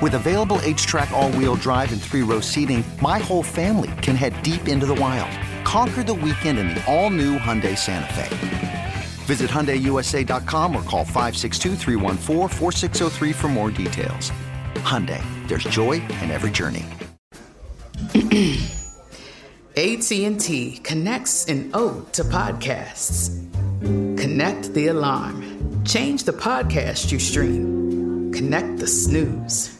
With available HTRAC, all wheel drive, and three row seating, my whole family can head deep into the wild. Conquer the weekend in the all new Hyundai Santa Fe. Visit HyundaiUSA.com or call 562 for more details. Hyundai, there's joy in every journey. AT&T connects an ode to podcasts. Connect the alarm. Change the podcast you stream. Connect the snooze.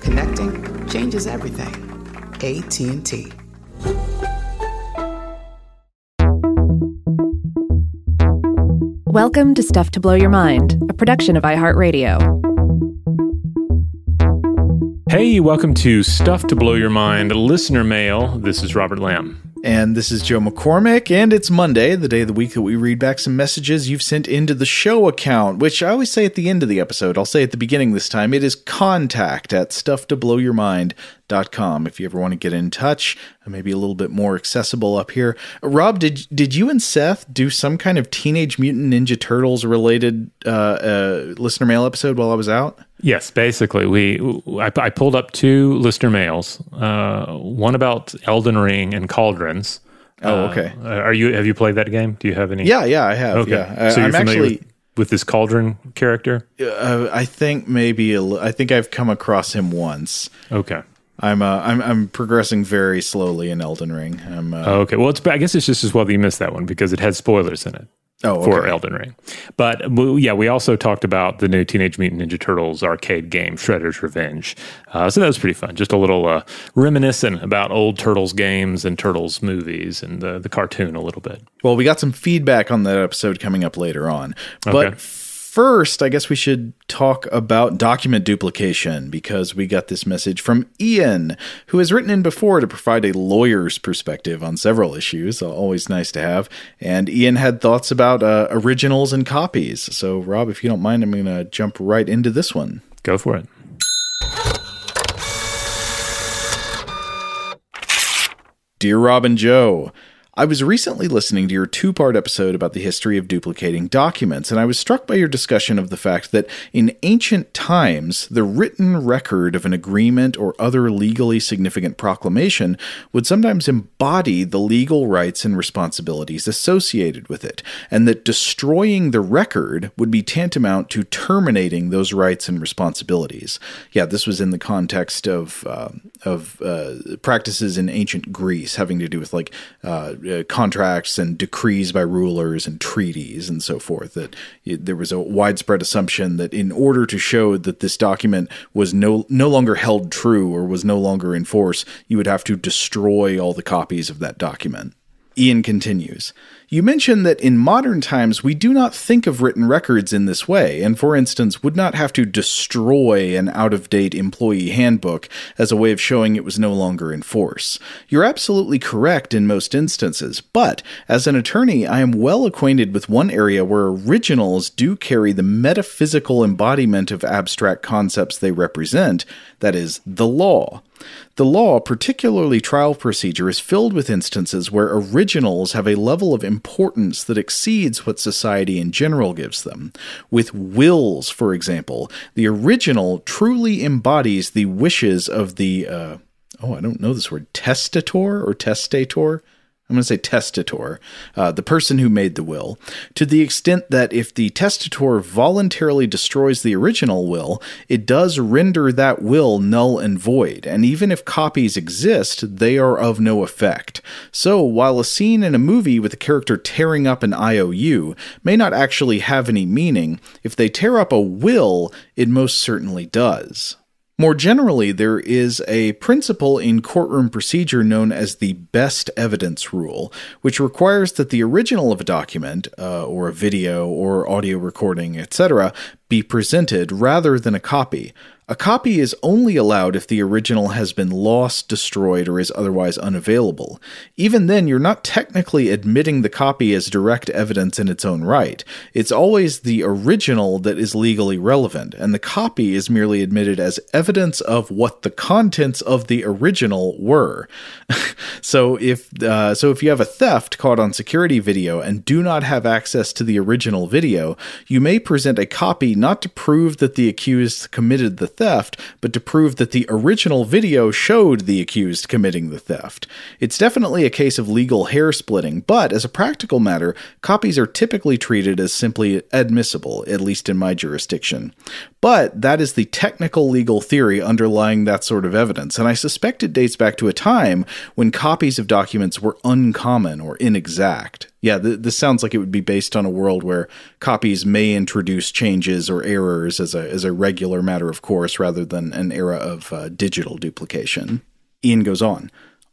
Connecting changes everything. AT&T. Welcome to Stuff to Blow Your Mind, a production of iHeartRadio. Hey, welcome to Stuff to Blow Your Mind, listener mail. This is Robert Lamb. And this is Joe McCormick, and it's Monday, the day of the week that we read back some messages you've sent into the show account, which I always say at the end of the episode. I'll say at the beginning this time. It is contact at stufftoblowyourmind.com if you ever want to get in touch, maybe a little bit more accessible up here. Rob, did did you and Seth do some kind of Teenage Mutant Ninja Turtles related uh, uh, listener mail episode while I was out? Yes, basically, we I, I pulled up two listener mails, uh, one about Elden Ring and Cauldrons. Oh, okay. Uh, are you have you played that game? Do you have any? Yeah, yeah, I have. Okay, Yeah, so you're I'm familiar actually. with, with this Cauldron character? Uh, I think maybe a I think I've come across him once. Okay. I'm uh, I'm I'm progressing very slowly in Elden Ring. I'm uh, Oh, okay. Well, it's I guess it's just as well that you missed that one because it had spoilers in it. Oh, for okay. Elden Ring. But yeah, we also talked about the new Teenage Mutant Ninja Turtles arcade game, Shredder's Revenge. Uh, so that was pretty fun. Just a little uh, reminiscent about old Turtles games and Turtles movies and the, the cartoon a little bit. Well, we got some feedback on that episode coming up later on. Okay. First, I guess we should talk about document duplication because we got this message from Ian, who has written in before to provide a lawyer's perspective on several issues. Always nice to have. And Ian had thoughts about uh, originals and copies. So, Rob, if you don't mind, I'm going to jump right into this one. Go for it. Dear Rob and Joe, I was recently listening to your two part episode about the history of duplicating documents, and I was struck by your discussion of the fact that in ancient times, the written record of an agreement or other legally significant proclamation would sometimes embody the legal rights and responsibilities associated with it, and that destroying the record would be tantamount to terminating those rights and responsibilities. Yeah, this was in the context of uh, of uh, practices in ancient Greece having to do with like uh, uh, contracts and decrees by rulers and treaties and so forth. That it, there was a widespread assumption that in order to show that this document was no no longer held true or was no longer in force, you would have to destroy all the copies of that document. Ian continues. You mentioned that in modern times we do not think of written records in this way, and for instance, would not have to destroy an out of date employee handbook as a way of showing it was no longer in force. You're absolutely correct in most instances, but as an attorney, I am well acquainted with one area where originals do carry the metaphysical embodiment of abstract concepts they represent, that is, the law. The law, particularly trial procedure, is filled with instances where originals have a level of importance that exceeds what society in general gives them. With wills, for example, the original truly embodies the wishes of the, uh, oh, I don't know this word, testator or testator? I'm going to say testator, uh, the person who made the will, to the extent that if the testator voluntarily destroys the original will, it does render that will null and void, and even if copies exist, they are of no effect. So, while a scene in a movie with a character tearing up an IOU may not actually have any meaning, if they tear up a will, it most certainly does. More generally, there is a principle in courtroom procedure known as the best evidence rule, which requires that the original of a document, uh, or a video or audio recording, etc., be presented rather than a copy. A copy is only allowed if the original has been lost, destroyed, or is otherwise unavailable. Even then, you're not technically admitting the copy as direct evidence in its own right. It's always the original that is legally relevant, and the copy is merely admitted as evidence of what the contents of the original were. so if uh, so, if you have a theft caught on security video and do not have access to the original video, you may present a copy not to prove that the accused committed the theft, but to prove that the original video showed the accused committing the theft. It's definitely a case of legal hair splitting, but as a practical matter, copies are typically treated as simply admissible, at least in my jurisdiction. But that is the technical legal theory underlying that sort of evidence, and I suspect it dates back to a time when copies of documents were uncommon or inexact. Yeah, th- this sounds like it would be based on a world where copies may introduce changes or errors as a as a regular matter of course, rather than an era of uh, digital duplication. Ian goes on.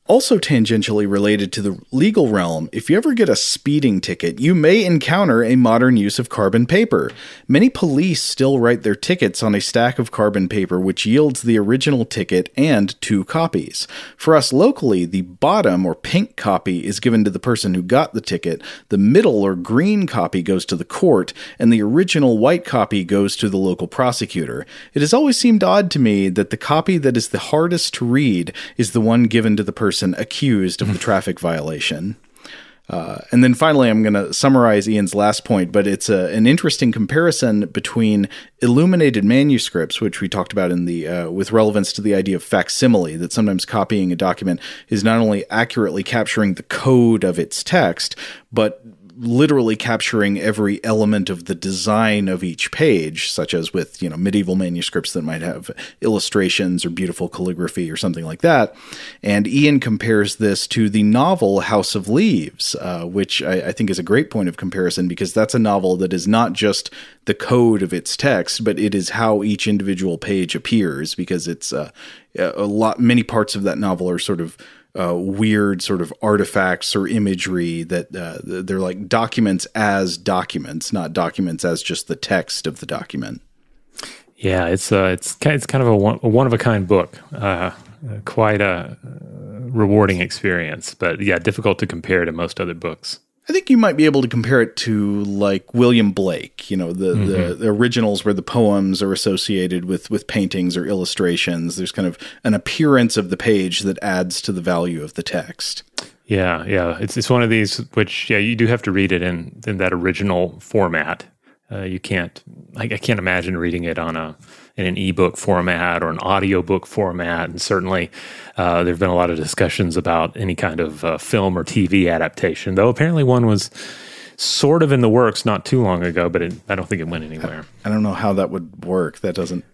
Also, tangentially related to the legal realm, if you ever get a speeding ticket, you may encounter a modern use of carbon paper. Many police still write their tickets on a stack of carbon paper, which yields the original ticket and two copies. For us locally, the bottom or pink copy is given to the person who got the ticket, the middle or green copy goes to the court, and the original white copy goes to the local prosecutor. It has always seemed odd to me that the copy that is the hardest to read is the one given to the person accused of the traffic violation. Uh, and then finally, I'm going to summarize Ian's last point, but it's a, an interesting comparison between illuminated manuscripts, which we talked about in the uh, with relevance to the idea of facsimile, that sometimes copying a document is not only accurately capturing the code of its text, but literally capturing every element of the design of each page, such as with you know medieval manuscripts that might have illustrations or beautiful calligraphy or something like that. And Ian compares this to the novel House of Leaves, uh, which I, I think is a great point of comparison because that's a novel that is not just the code of its text, but it is how each individual page appears because it's uh, a lot. Many parts of that novel are sort of uh, weird sort of artifacts or imagery that uh, they're like documents as documents, not documents as just the text of the document. Yeah, it's uh, it's it's kind of a one, a one of a kind book. Uh, quite a rewarding experience, but yeah, difficult to compare to most other books. I think you might be able to compare it to like William Blake, you know, the, mm-hmm. the, the, originals where the poems are associated with, with paintings or illustrations. There's kind of an appearance of the page that adds to the value of the text. Yeah, yeah. It's it's one of these which yeah, you do have to read it in in that original format. Uh, you can't I, I can't imagine reading it on a in an ebook format or an audiobook format. And certainly uh, there have been a lot of discussions about any kind of uh, film or TV adaptation, though apparently one was sort of in the works not too long ago, but it, I don't think it went anywhere. I don't know how that would work. That doesn't.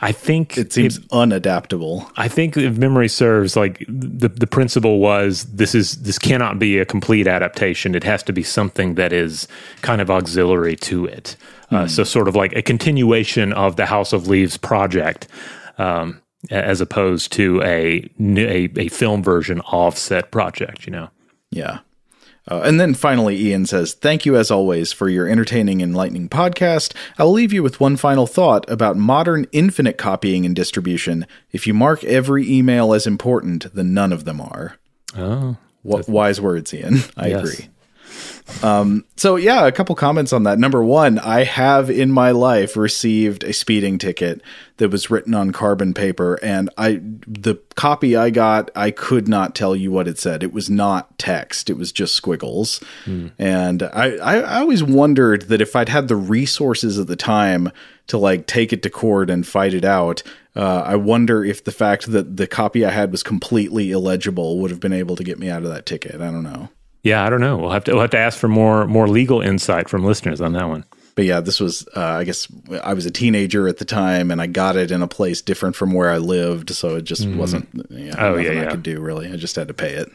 I think it seems it, unadaptable. I think if memory serves, like the the principle was this is this cannot be a complete adaptation. It has to be something that is kind of auxiliary to it. Uh, mm. So sort of like a continuation of the House of Leaves project. Um, as opposed to a, a a film version of said project, you know. Yeah. Uh, and then finally, Ian says, Thank you as always for your entertaining, enlightening podcast. I will leave you with one final thought about modern infinite copying and distribution. If you mark every email as important, then none of them are. Oh, What wise words, Ian. I Yes. agree. Um, so yeah, a couple comments on that. Number one, I have in my life received a speeding ticket that was written on carbon paper, and I the copy I got, I could not tell you what it said. It was not text; it was just squiggles. And I, I, I always wondered that if I'd had the resources at the time to like take it to court and fight it out. Uh, I wonder if the fact that the copy I had was completely illegible would have been able to get me out of that ticket. I don't know. Yeah. I don't know. We'll have to we'll have to ask for more more legal insight from listeners on that one. but yeah, this was, uh, I guess I was a teenager at the time and I got it in a place different from where I lived. So it just wasn't, yeah, Oh, nothing yeah, I could do really. I just had to pay it.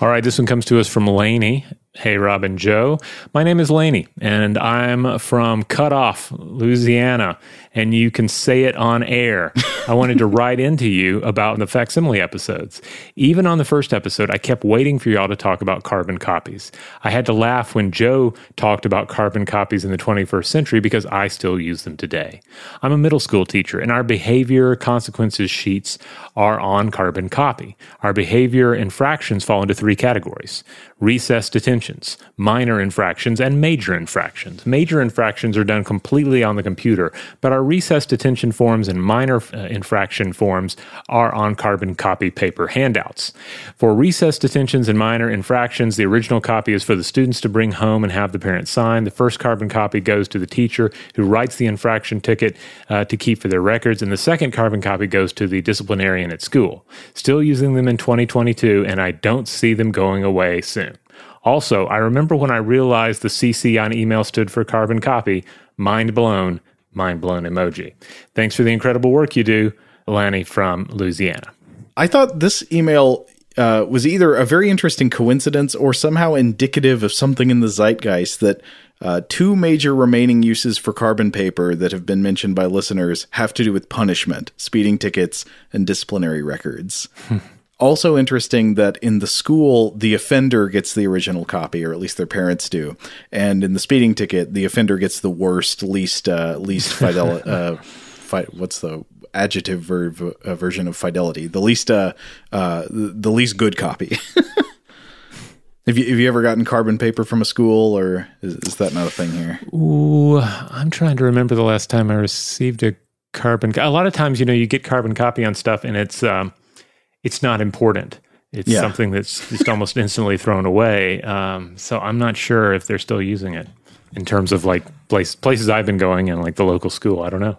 All right, this one comes to us from Laney. Hey, Rob and Joe. My name is Laney, and I'm from Cutoff, Louisiana, and you can say it on air. I wanted to write into you about the facsimile episodes. Even on the first episode, I kept waiting for y'all to talk about carbon copies. I had to laugh when Joe talked about carbon copies in the 21st century because I still use them today. I'm a middle school teacher, and our behavior consequences sheets are on carbon copy. Our behavior infractions fall into three categories recess detentions, minor infractions, and major infractions. Major infractions are done completely on the computer, but our recess detention forms and minor uh, infraction forms are on carbon copy paper handouts. For recess detentions and minor infractions, the original copy is for the students to bring home and have the parents sign. The first carbon copy goes to the teacher who writes the infraction ticket uh, to keep for their records, and the second carbon copy goes to the disciplinarian at school. Still using them in 2022, and I don't see them going away soon. Also, I remember when I realized the CC on email stood for carbon copy. Mind blown, mind blown emoji. Thanks for the incredible work you do, Lanny from Louisiana. I thought this email uh, was either a very interesting coincidence or somehow indicative of something in the zeitgeist that uh, two major remaining uses for carbon paper that have been mentioned by listeners have to do with punishment, speeding tickets, and disciplinary records. Also interesting that in the school, the offender gets the original copy, or at least their parents do, and in the speeding ticket, the offender gets the worst, least, uh, least fidel. uh, fi- what's the adjective ver- uh, version of fidelity? The least, uh, uh, the, least good copy. have you have you ever gotten carbon paper from a school, or is, is that not a thing here? Ooh, I'm trying to remember the last time I received a carbon. A lot of times, you know, you get carbon copy on stuff, and it's um, it's not important. It's Yeah. something that's just almost instantly thrown away. Um, so I'm not sure if they're still using it in terms of like place, places I've been going and like the local school. I don't know.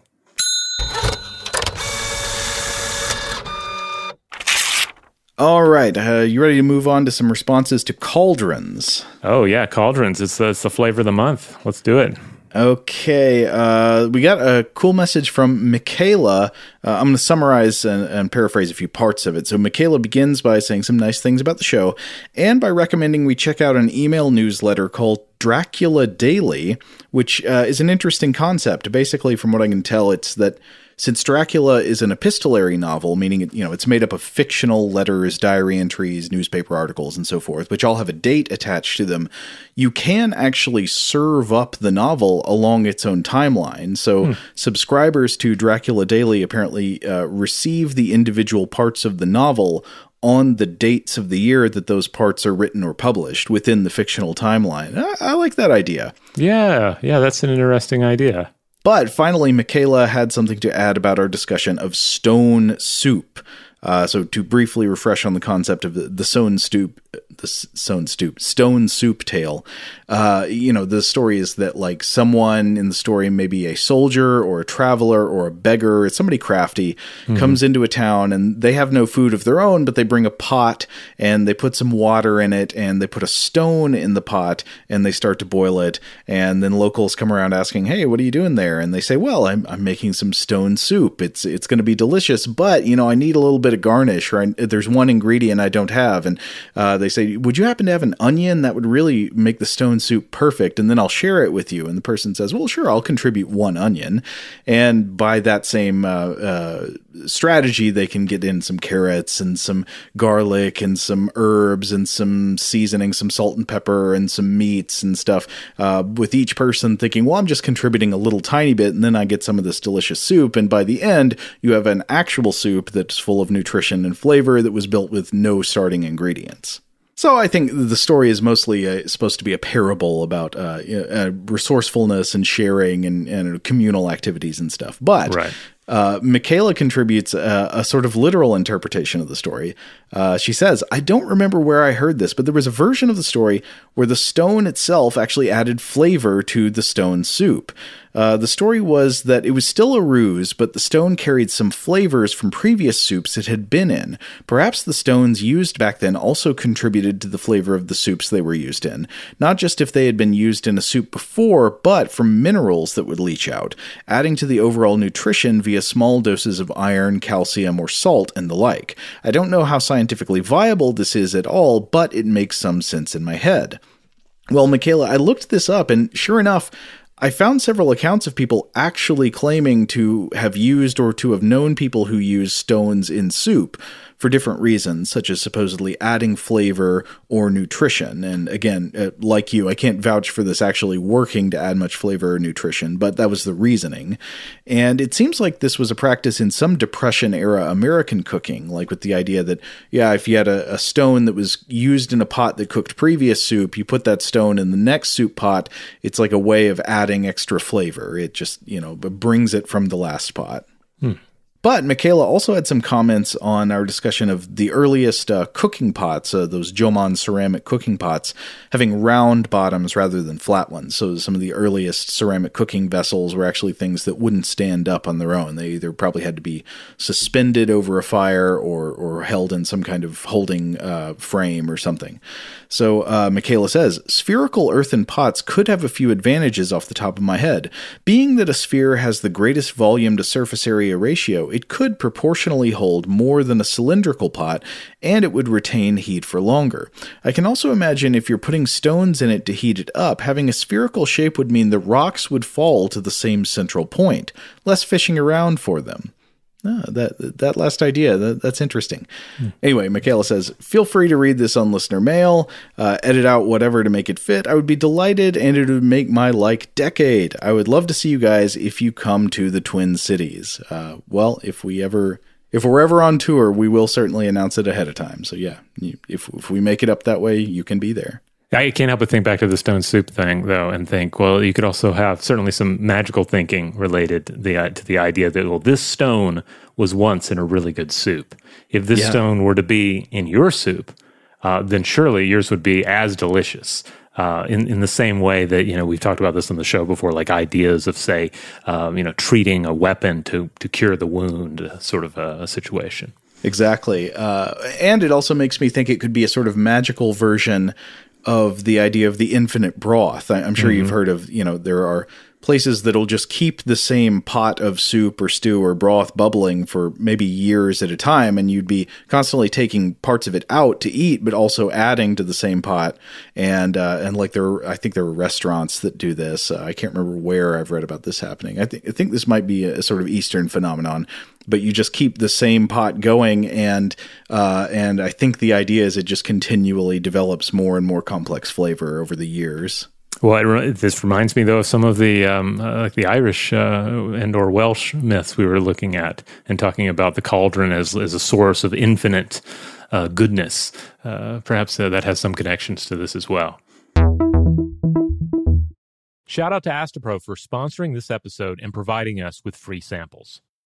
All right, uh, you ready to move on to some responses to cauldrons? Oh yeah, cauldrons. It's the, it's the flavor of the month. Let's do it. Okay, uh, we got a cool message from Michaela. Uh, I'm going to summarize and, and paraphrase a few parts of it. So, Michaela begins by saying some nice things about the show and by recommending we check out an email newsletter called Dracula Daily, which uh, is an interesting concept. Basically, from what I can tell, it's that since Dracula is an epistolary novel, meaning it, you know it's made up of fictional letters, diary entries, newspaper articles, and so forth, which all have a date attached to them, you can actually serve up the novel along its own timeline. So subscribers to Dracula Daily apparently uh, receive the individual parts of the novel on the dates of the year that those parts are written or published within the fictional timeline. I, I like that idea. Yeah, yeah, that's an interesting idea. But finally, Michaela had something to add about our discussion of stone soup. Uh, so to briefly refresh on the concept of the, the stone stoop, the stone stoop, stone soup tale. Uh, you know, the story is that like someone in the story, maybe a soldier or a traveler or a beggar, it's somebody crafty, comes into a town and they have no food of their own, but they bring a pot and they put some water in it and they put a stone in the pot and they start to boil it. And then locals come around asking, "Hey, what are you doing there?" And they say, "Well, I'm I'm making some stone soup. It's it's going to be delicious, but you know, I need a little bit of garnish, or I, there's one ingredient I don't have." And uh, they say, Would you happen to have an onion that would really make the stone soup perfect? And then I'll share it with you. And the person says, Well, sure, I'll contribute one onion. And by that same uh, uh, strategy, they can get in some carrots and some garlic and some herbs and some seasoning, some salt and pepper and some meats and stuff. Uh, with each person thinking, Well, I'm just contributing a little tiny bit, and then I get some of this delicious soup. And by the end, you have an actual soup that's full of nutrition and flavor that was built with no starting ingredients. So I think the story is mostly uh, supposed to be a parable about uh, uh, resourcefulness and sharing and, and, communal activities and stuff. But right. Uh, Michaela contributes a, a, sort of literal interpretation of the story. Uh, she says, I don't remember where I heard this, but there was a version of the story where the stone itself actually added flavor to the stone soup. Uh, the story was that it was still a ruse, but the stone carried some flavors from previous soups it had been in. Perhaps the stones used back then also contributed to the flavor of the soups they were used in, not just if they had been used in a soup before, but from minerals that would leach out, adding to the overall nutrition via small doses of iron, calcium, or salt, and the like. I don't know how scientifically viable this is at all, but it makes some sense in my head. Well, Michaela, I looked this up, and sure enough, I found several accounts of people actually claiming to have used or to have known people who use stones in soup for different reasons, such as supposedly adding flavor or nutrition. And again, uh, like you, I can't vouch for this actually working to add much flavor or nutrition, but that was the reasoning. And it seems like this was a practice in some Depression era American cooking, like with the idea that, yeah, if you had a, a stone that was used in a pot that cooked previous soup, you put that stone in the next soup pot, it's like a way of adding extra flavor. It just, you know, brings it from the last pot. But Michaela also had some comments on our discussion of the earliest uh, cooking pots, uh, those Jomon ceramic cooking pots, having round bottoms rather than flat ones. So some of the earliest ceramic cooking vessels were actually things that wouldn't stand up on their own. They either probably had to be suspended over a fire or, or held in some kind of holding uh, frame or something. So uh, Michaela says spherical earthen pots could have a few advantages off the top of my head. Being that a sphere has the greatest volume to surface area ratio, it could proportionally hold more than a cylindrical pot, and it would retain heat for longer. I can also imagine if you're putting stones in it to heat it up, having a spherical shape would mean the rocks would fall to the same central point, less fishing around for them. Oh, that that last idea that, that's interesting. Hmm. Anyway, Michaela says, "Feel free to read this on listener mail. Uh, edit out whatever to make it fit. I would be delighted, and it would make my like decade. I would love to see you guys if you come to the Twin Cities. Uh, well, if we ever." If we're ever on tour, we will certainly announce it ahead of time. So yeah, if if we make it up that way, you can be there. I can't help but think back to the stone soup thing, though, and think, well, you could also have certainly some magical thinking related to the, uh, to the idea that, well, this stone was once in a really good soup. If this yeah. stone were to be in your soup, uh, then surely yours would be as delicious. Uh, in in the same way that you know we've talked about this on the show before, like ideas of say, um, you know, treating a weapon to to cure the wound, uh, sort of a, a situation. Exactly, uh, and it also makes me think it could be a sort of magical version of the idea of the infinite broth. I, am sure mm-hmm. you've heard of, you know, there are places that'll just keep the same pot of soup or stew or broth bubbling for maybe years at a time and you'd be constantly taking parts of it out to eat but also adding to the same pot. And uh, and like there are, I think there are restaurants that do this. Uh, I can't remember where I've read about this happening. I think I think this might be a, sort of eastern phenomenon but you just keep the same pot going and uh, and I think the idea is it just continually develops more and more complex flavor over the years. Well, this reminds me though of some of the um, uh, like the Irish uh, and or Welsh myths we were looking at and talking about the cauldron as as a source of infinite uh, goodness. Uh, perhaps uh, that has some connections to this as well. Shout out to Astepro for sponsoring this episode and providing us with free samples.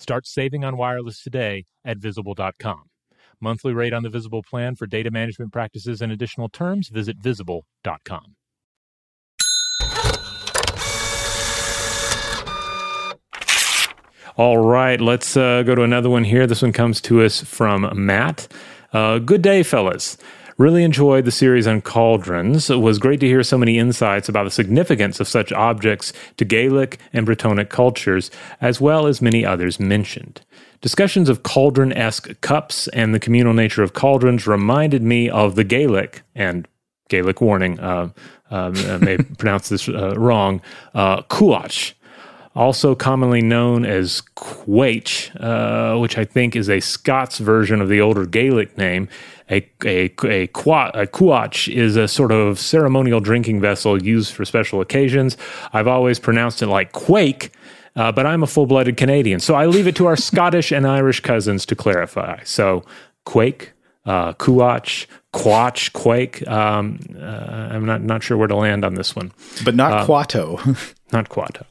Start saving on wireless today at visible.com. Monthly rate on the Visible plan for data management practices and additional terms, visit visible.com. All right, let's uh, go to another one here. This one comes to us from Matt. Uh, good day, fellas. Really enjoyed the series on cauldrons. It was great to hear so many insights about the significance of such objects to Gaelic and Brittonic cultures, as well as many others mentioned. Discussions of cauldron esque cups and the communal nature of cauldrons reminded me of the Gaelic, and Gaelic warning, uh, um, I may pronounce this uh, wrong, uh, Cuach also commonly known as Quaich, uh, which I think is a Scots version of the older Gaelic name. A, a, a, quat, a Cuach is a sort of ceremonial drinking vessel used for special occasions. I've always pronounced it like Quake, uh, but I'm a full blooded Canadian, so I leave it to our Scottish and Irish cousins to clarify. So, Quake, uh, kuach, quach, quake. Um, uh, I'm not not sure where to land on this one. But not Kuato. not Kuato.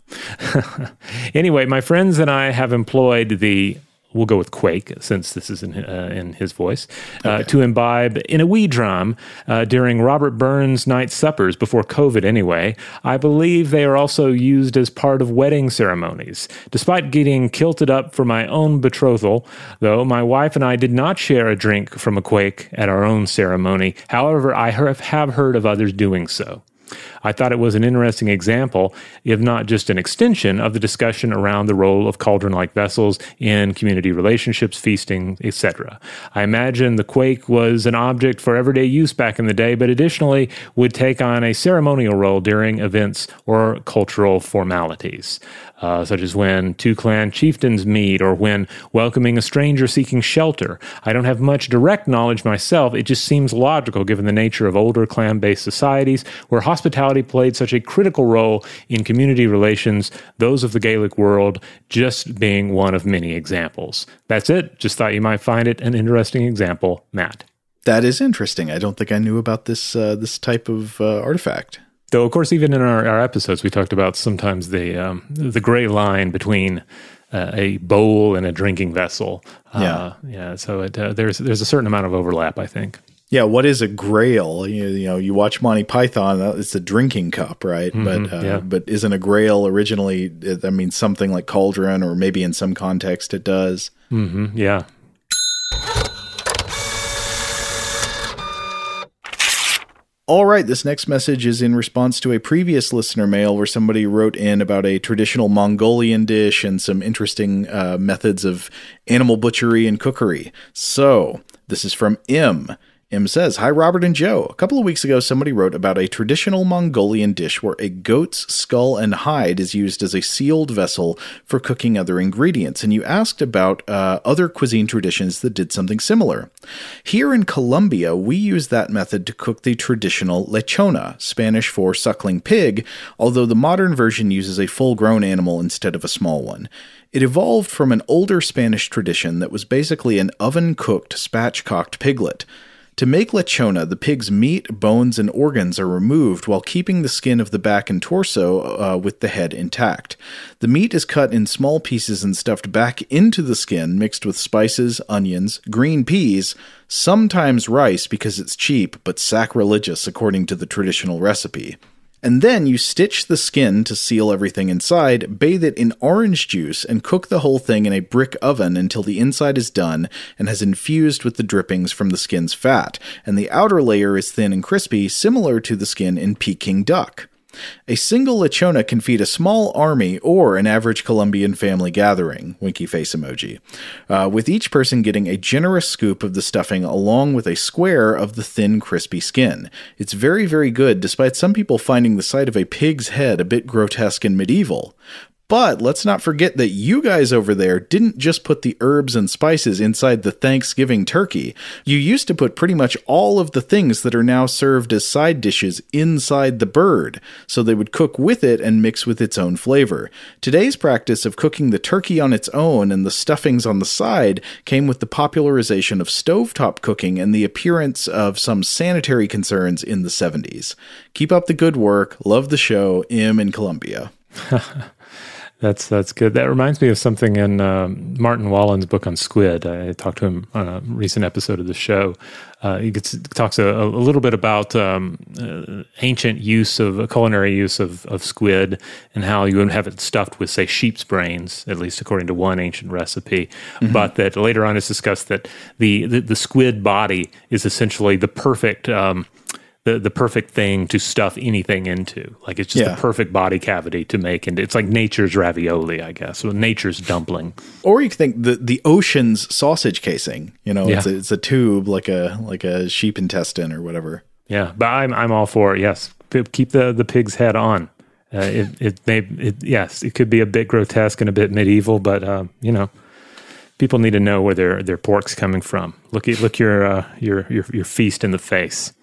anyway, my friends and I have employed the we'll go with Quake since this is in uh, in his voice uh, okay. to imbibe in a wee drum uh, during Robert Burns' night suppers before COVID. Anyway, I believe they are also used as part of wedding ceremonies. Despite getting kilted up for my own betrothal, though, my wife and I did not share a drink from a Quake at our own ceremony. However, I have heard of others doing so. I thought it was an interesting example, if not just an extension, of the discussion around the role of cauldron like vessels in community relationships, feasting, etc. I imagine the quake was an object for everyday use back in the day, but additionally would take on a ceremonial role during events or cultural formalities uh, such as when two clan chieftains meet or when welcoming a stranger seeking shelter. I don't have much direct knowledge myself. It just seems logical given the nature of older clan based societies where hospitality played such a critical role in community relations, those of the Gaelic world just being one of many examples. That's it. Just thought you might find it an interesting example, Matt. That is interesting. I don't think I knew about this uh, this type of uh, artifact. Though, of course, even in our, our episodes, we talked about sometimes the um, the gray line between uh, a bowl and a drinking vessel. Uh, yeah, yeah. So it, uh, there's there's a certain amount of overlap, I think. Yeah, what is a grail? You, you know, you watch Monty Python; it's a drinking cup, right? Mm-hmm, but uh, yeah. but isn't a grail originally? I mean, something like cauldron, or maybe in some context it does. Mm-hmm, yeah, All right, this next message is in response to a previous listener mail where somebody wrote in about a traditional Mongolian dish and some interesting uh, methods of animal butchery and cookery. So, this is from M. M says, Hi, Robert and Joe. A couple of weeks ago, somebody wrote about a traditional Mongolian dish where a goat's skull and hide is used as a sealed vessel for cooking other ingredients, and you asked about uh, other cuisine traditions that did something similar. Here in Colombia, we use that method to cook the traditional lechona, Spanish for suckling pig, although the modern version uses a full grown animal instead of a small one. It evolved from an older Spanish tradition that was basically an oven cooked, spatchcocked piglet. To make lechona, the pig's meat, bones, and organs are removed while keeping the skin of the back and torso uh, with the head intact. The meat is cut in small pieces and stuffed back into the skin, mixed with spices, onions, green peas, sometimes rice because it's cheap, but sacrilegious according to the traditional recipe. And then you stitch the skin to seal everything inside, bathe it in orange juice, and cook the whole thing in a brick oven until the inside is done and has infused with the drippings from the skin's fat, and the outer layer is thin and crispy, similar to the skin in Peking duck. A single lechona can feed a small army or an average Colombian family gathering. Winky face emoji. Uh, with each person getting a generous scoop of the stuffing along with a square of the thin, crispy skin. It's very, very good, despite some people finding the sight of a pig's head a bit grotesque and medieval. But let's not forget that you guys over there didn't just put the herbs and spices inside the Thanksgiving turkey. You used to put pretty much all of the things that are now served as side dishes inside the bird, so they would cook with it and mix with its own flavor. Today's practice of cooking the turkey on its own and the stuffings on the side came with the popularization of stovetop cooking and the appearance of some sanitary concerns in the 70s. Keep up the good work. Love the show. M in Colombia. That's that's good. That reminds me of something in um, Martin Wallen's book on squid. I talked to him on a recent episode of the show. Uh, he gets, talks a, a, little bit about um, uh, ancient use of culinary use of, of squid and how you would have it stuffed with, say, sheep's brains, at least according to one ancient recipe. Mm-hmm. But that later on is discussed that the, the, the squid body is essentially the perfect. Um, the, the perfect thing to stuff anything into. Like it's just yeah. the perfect body cavity to make, and it's like nature's ravioli, I guess, or nature's dumpling. Or you think the the ocean's sausage casing. You know, yeah. it's, a, it's a tube like a like a sheep intestine or whatever. Yeah, but I'm I'm all for it. Yes, keep the the pig's head on. Uh, it it may it, yes, it could be a bit grotesque and a bit medieval, but uh, you know, people need to know where their their pork's coming from. Look look your uh, your your your feast in the face.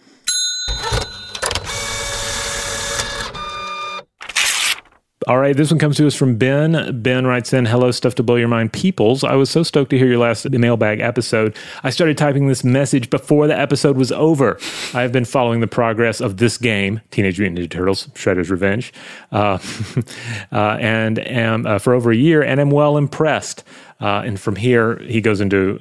All right, this one comes to us from Ben. Ben writes in, Hello, Stuff to Blow Your Mind Peoples. I was so stoked to hear your last mailbag episode. I started typing this message before the episode was over. I have been following the progress of this game, Teenage Mutant Ninja Turtles Shredder's Revenge, uh, uh, and am uh, for over a year, and am well impressed. Uh, and from here, he goes into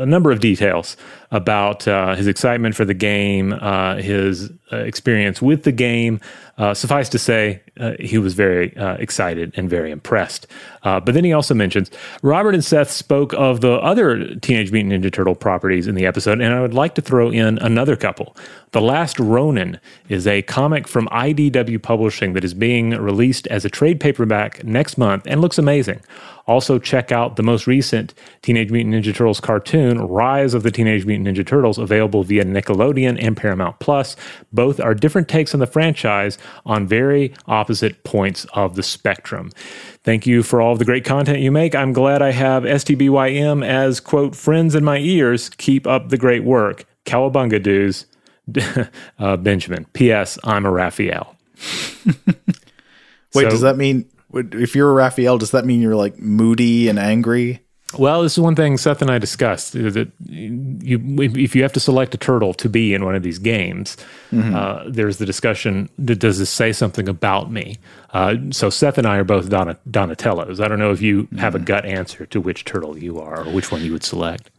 a number of details about uh, his excitement for the game, uh, his uh, experience with the game. Uh, suffice to say, uh, he was very excited and very impressed. but then he also mentions Robert and Seth spoke of the other Teenage Mutant Ninja Turtle properties in the episode, and I would like to throw in another couple. The Last Ronin is a comic from IDW Publishing that is being released as a trade paperback next month and looks amazing. Also, check out the most recent Teenage Mutant Ninja Turtles cartoon, Rise of the Teenage Mutant Ninja Turtles, available via Nickelodeon and Paramount Plus. Both are different takes on the franchise on very opposite points of the spectrum. Thank you for all of the great content you make. I'm glad I have STBYM as, quote, friends in my ears. Keep up the great work. Cowabunga dudes, uh, Benjamin. P.S. I'm a Raphael. Wait, so, does that mean if you're a Raphael, does that mean you're like moody and angry? Well, this is one thing Seth and I discussed that you, if you have to select a turtle to be in one of these games, mm-hmm. uh, there's the discussion: does this say something about me? Uh, so Seth and I are both Donatellos. I don't know if you have a mm. gut answer to which turtle you are or which one you would select.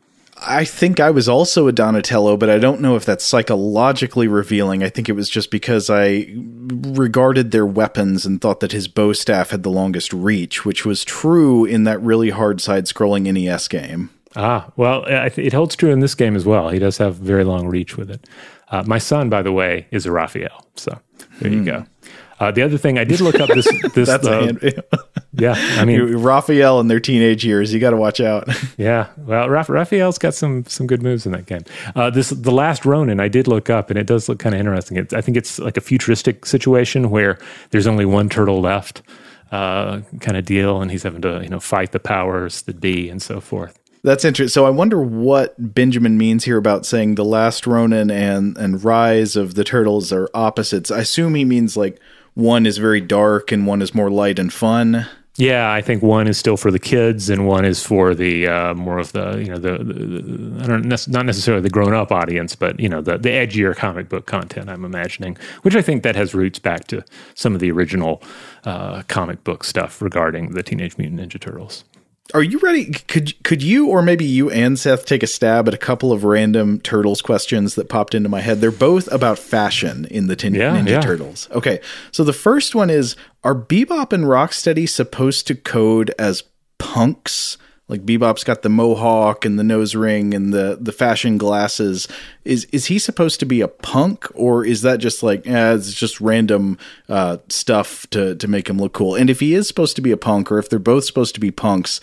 I think I was also a Donatello, but I don't know if that's psychologically revealing. I think it was just because I regarded their weapons and thought that his bow staff had the longest reach, which was true in that really hard side scrolling NES game. Ah, well, it holds true in this game as well. He does have very long reach with it. Uh, my son, by the way, is a Raphael. So there mm. you hmm. go. Uh, the other thing I did look up this this That's uh, yeah, I mean Raphael in their teenage years, you got to watch out. yeah, well, Raphael's got some some good moves in that game. Uh, this the last Ronin I did look up, and it does look kind of interesting. It, I think it's like a futuristic situation where there's only one turtle left, uh, kind of deal, and he's having to you know fight the powers that be and so forth. That's interesting. So I wonder what Benjamin means here about saying the last Ronin and and Rise of the Turtles are opposites. I assume he means like one is very dark and one is more light and fun. Yeah, I think one is still for the kids, and one is for the uh, more of the you know the, the, the I don't not necessarily the grown up audience, but you know the the edgier comic book content. I'm imagining, which I think that has roots back to some of the original uh, comic book stuff regarding the Teenage Mutant Ninja Turtles are you ready? Could could you or maybe you and Seth take a stab at a couple of random Turtles questions that popped into my head? They're both about fashion in the Tin- yeah, Ninja yeah. Turtles. Okay, so the first one is: Are Bebop and Rocksteady supposed to code as punks? Like Bebop's got the mohawk and the nose ring and the the fashion glasses. Is is he supposed to be a punk or is that just like eh, it's just random uh, stuff to to make him look cool? And if he is supposed to be a punk or if they're both supposed to be punks,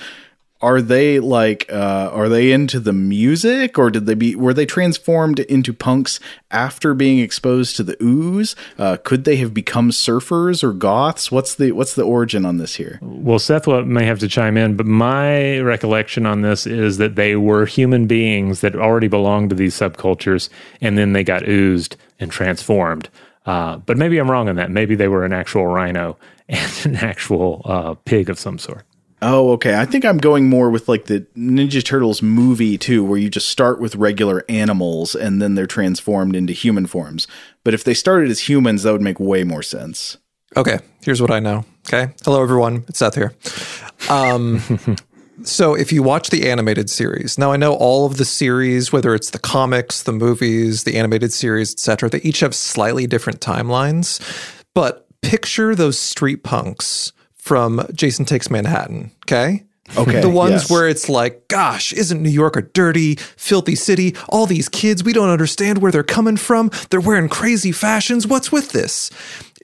are they like uh, are they into the music or did they be were they transformed into punks after being exposed to the ooze? Uh, could they have become surfers or goths? What's the what's the origin on this here? Well seth may have to chime in but my recollection on this is that they were human beings that already belonged to these subcultures and then they got oozed and transformed. Uh, but maybe i'm wrong on that. Maybe they were an actual rhino and an actual uh, pig of some sort Oh, okay. I think I'm going more with like the Ninja Turtles movie too, where you just start with regular animals and then they're transformed into human forms. But if they started as humans, that would make way more sense. Okay, here's what I know. Okay. Hello, everyone. It's Seth here. Um, so if you watch the animated series, now I know all of the series, whether it's the comics, the movies, the animated series, etc., they each have slightly different timelines. But picture those street punks from Jason Takes Manhattan. Okay. Okay. The ones yes. where it's like, gosh, isn't New York a dirty, filthy city? All these kids, we don't understand where they're coming from. They're wearing crazy fashions. What's with this?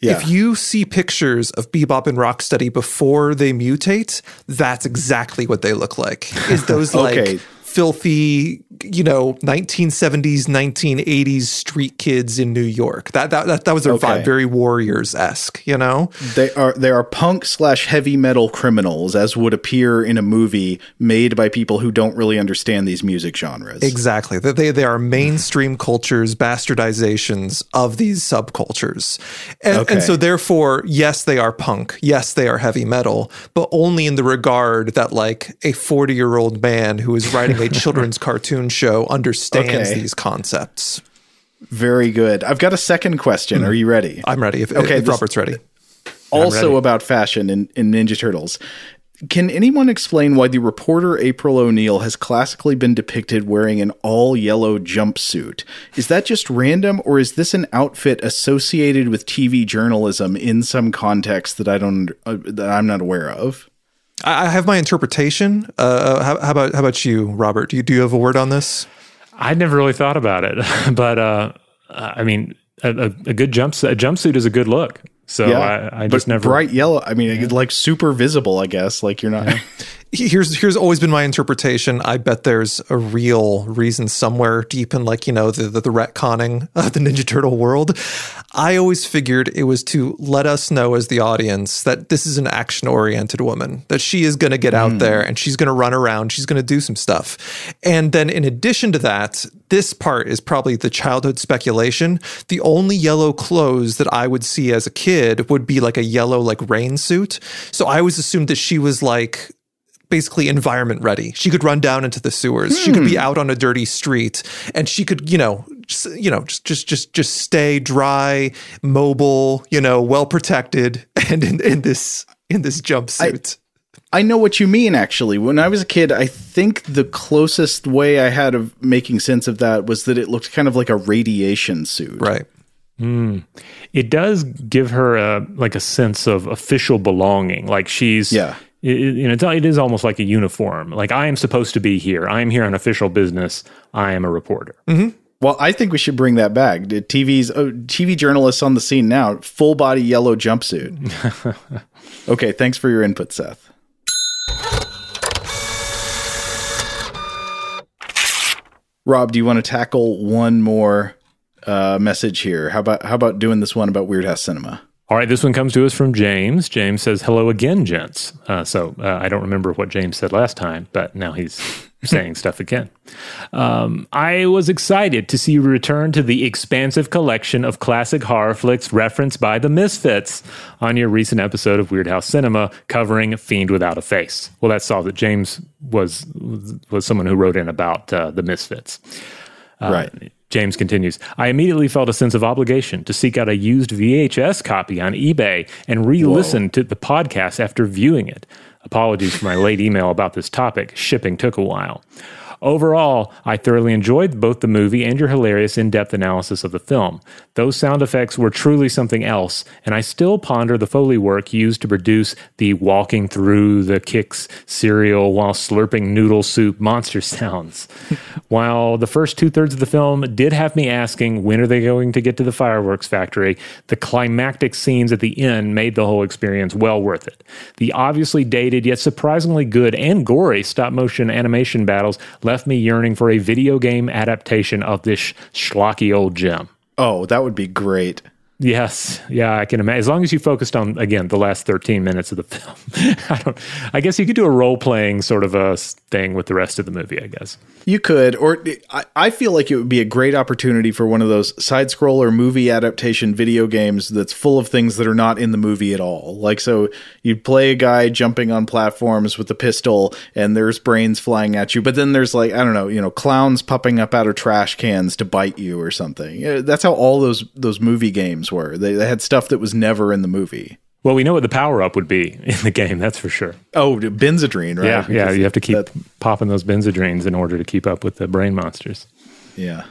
Yeah. If you see pictures of Bebop and Rocksteady before they mutate, that's exactly what they look like. Is those okay. like filthy you know 1970s 1980s street kids in New York. That that that, that was their Okay. vibe, very Warriors esque. You know, They are they are punk slash heavy metal criminals, as would appear in a movie made by people who don't really understand these music genres. exactly. They they, they are mainstream cultures, bastardizations of these subcultures, and, Okay. and so therefore, yes, they are punk. Yes, they are heavy metal, but only in the regard that like a 40 year old man who is writing a children's cartoon show understands Okay. these concepts. Very good. I've got a second question. Are you ready? I'm ready. If, Okay, if this- Robert's ready. also ready. about fashion in, in Ninja Turtles. Can anyone explain why the reporter April O'Neil has classically been depicted wearing an all yellow jumpsuit? Is that just random, or is this an outfit associated with TV journalism in some context that I don't uh, that I'm not aware of? I I have my interpretation. Uh, how, how about how about you, Robert? Do you do you have a word on this? I'd never really thought about it, but uh, I mean, a, a, a good jumpsuit, a jumpsuit is a good look. So I, I just but never. bright yellow. I mean, it's like super visible. I guess like you're not. Here's here's always been my interpretation. I bet there's a real reason somewhere deep in like you know the the, the retconning of the Ninja Turtle world. I always figured it was to let us know as the audience that this is an action oriented woman that she is going to get out hmm. there and she's going to run around. She's going to do some stuff. And then in addition to that, this part is probably the childhood speculation. The only yellow clothes that I would see as a kid would be like a yellow like rain suit. So I always assumed that she was like basically environment ready. She could run down into the sewers. She could be hmm. out on a dirty street and she could, you know, just, you know, just just just just stay dry, mobile, you know, well protected and in, in this in this jumpsuit. I know what you mean, actually. When I was a kid, I think the closest way I had of making sense of that was that it looked kind of like a radiation suit. right. Hmm. it does give her a like a sense of official belonging. Like she's Yeah. It, you know, it's, it is almost like a uniform. Like I am supposed to be here. I am here on official business. I am a reporter. Well, I think we should bring that back. TV's oh, TV journalists on the scene now, full body yellow jumpsuit. okay, thanks for your input, Seth. Rob, do you want to tackle one more uh, message here? How about how about doing this one about Weird House Cinema? All right, this one comes to us from James. James says, "Hello again, gents." Uh, so uh, I don't remember what James said last time, but now he's saying stuff again. Um, I was excited to see you return to the expansive collection of classic horror flicks referenced by the Misfits on your recent episode of Weird House Cinema covering Fiend Without a Face. Well, that's solved that James was was someone who wrote in about uh, the Misfits. Uh, right. James continues, I immediately felt a sense of obligation to seek out a used VHS copy on eBay and re listen to the podcast after viewing it. Apologies for my late email about this topic. Shipping took a while. Overall, I thoroughly enjoyed both the movie and your hilarious in depth analysis of the film. Those sound effects were truly something else, and I still ponder the Foley work used to produce the walking through the Kix cereal while slurping noodle soup monster sounds. while the first two thirds of the film did have me asking, when are they going to get to the fireworks factory? The climactic scenes at the end made the whole experience well worth it. The obviously dated yet surprisingly good and gory stop motion animation battles left me yearning for a video game adaptation of this schlocky old gem. Oh, that would be great. Yes, yeah, I can imagine. As long as you focused on again the last thirteen minutes of the film, I don't. I guess you could do a role playing sort of a thing with the rest of the movie. I guess. You could, or I, I feel like it would be a great opportunity for one of those side scroller movie adaptation video games that's full of things that are not in the movie at all. Like, so you'd play a guy jumping on platforms with a pistol and there's brains flying at you, but then there's like, I don't know, you know, clowns popping up out of trash cans to bite you or something. That's how all those, those movie games were. They, they had stuff that was never in the movie. Well, we know what the power up would be in the game. That's for sure. Oh, Benzedrine, right? Yeah, yeah. You have to keep that- popping those benzedrines in order to keep up with the brain monsters. yeah.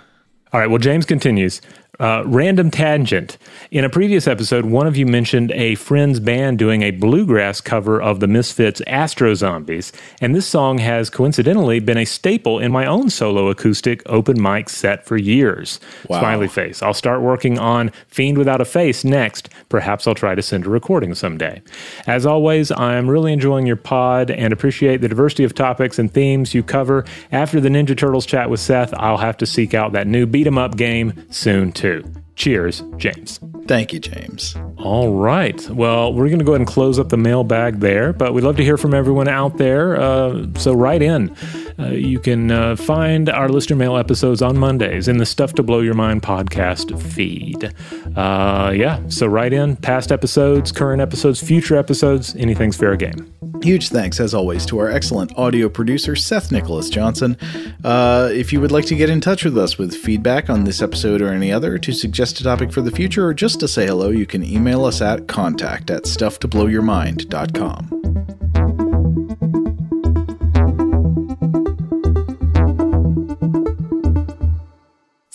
All right. Well, James continues. Uh, random tangent. In a previous episode, one of you mentioned a friend's band doing a bluegrass cover of the Misfits' Astro Zombies, and this song has coincidentally been a staple in my own solo acoustic open mic set for years. Wow. Smiley face. I'll start working on Fiend Without a Face next. Perhaps I'll try to send a recording someday. As always, I'm really enjoying your pod and appreciate the diversity of topics and themes you cover. After the Ninja Turtles chat with Seth, I'll have to seek out that new beat 'em up game soon too. Cheers, James. Thank you, James. All right. Well, we're going to go ahead and close up the mailbag there, but we'd love to hear from everyone out there. Uh, so write in. Uh, you can uh, find our listener mail episodes on Mondays in the Stuff to Blow Your Mind podcast feed. Uh, yeah, so write in past episodes, current episodes, future episodes, anything's fair game. Huge thanks, as always, to our excellent audio producer, Seth Nicholas Johnson. Uh, if you would like to get in touch with us with feedback on this episode or any other, to suggest a topic for the future, or just to say hello, you can email us at contact at stufftoblowyourmind.com.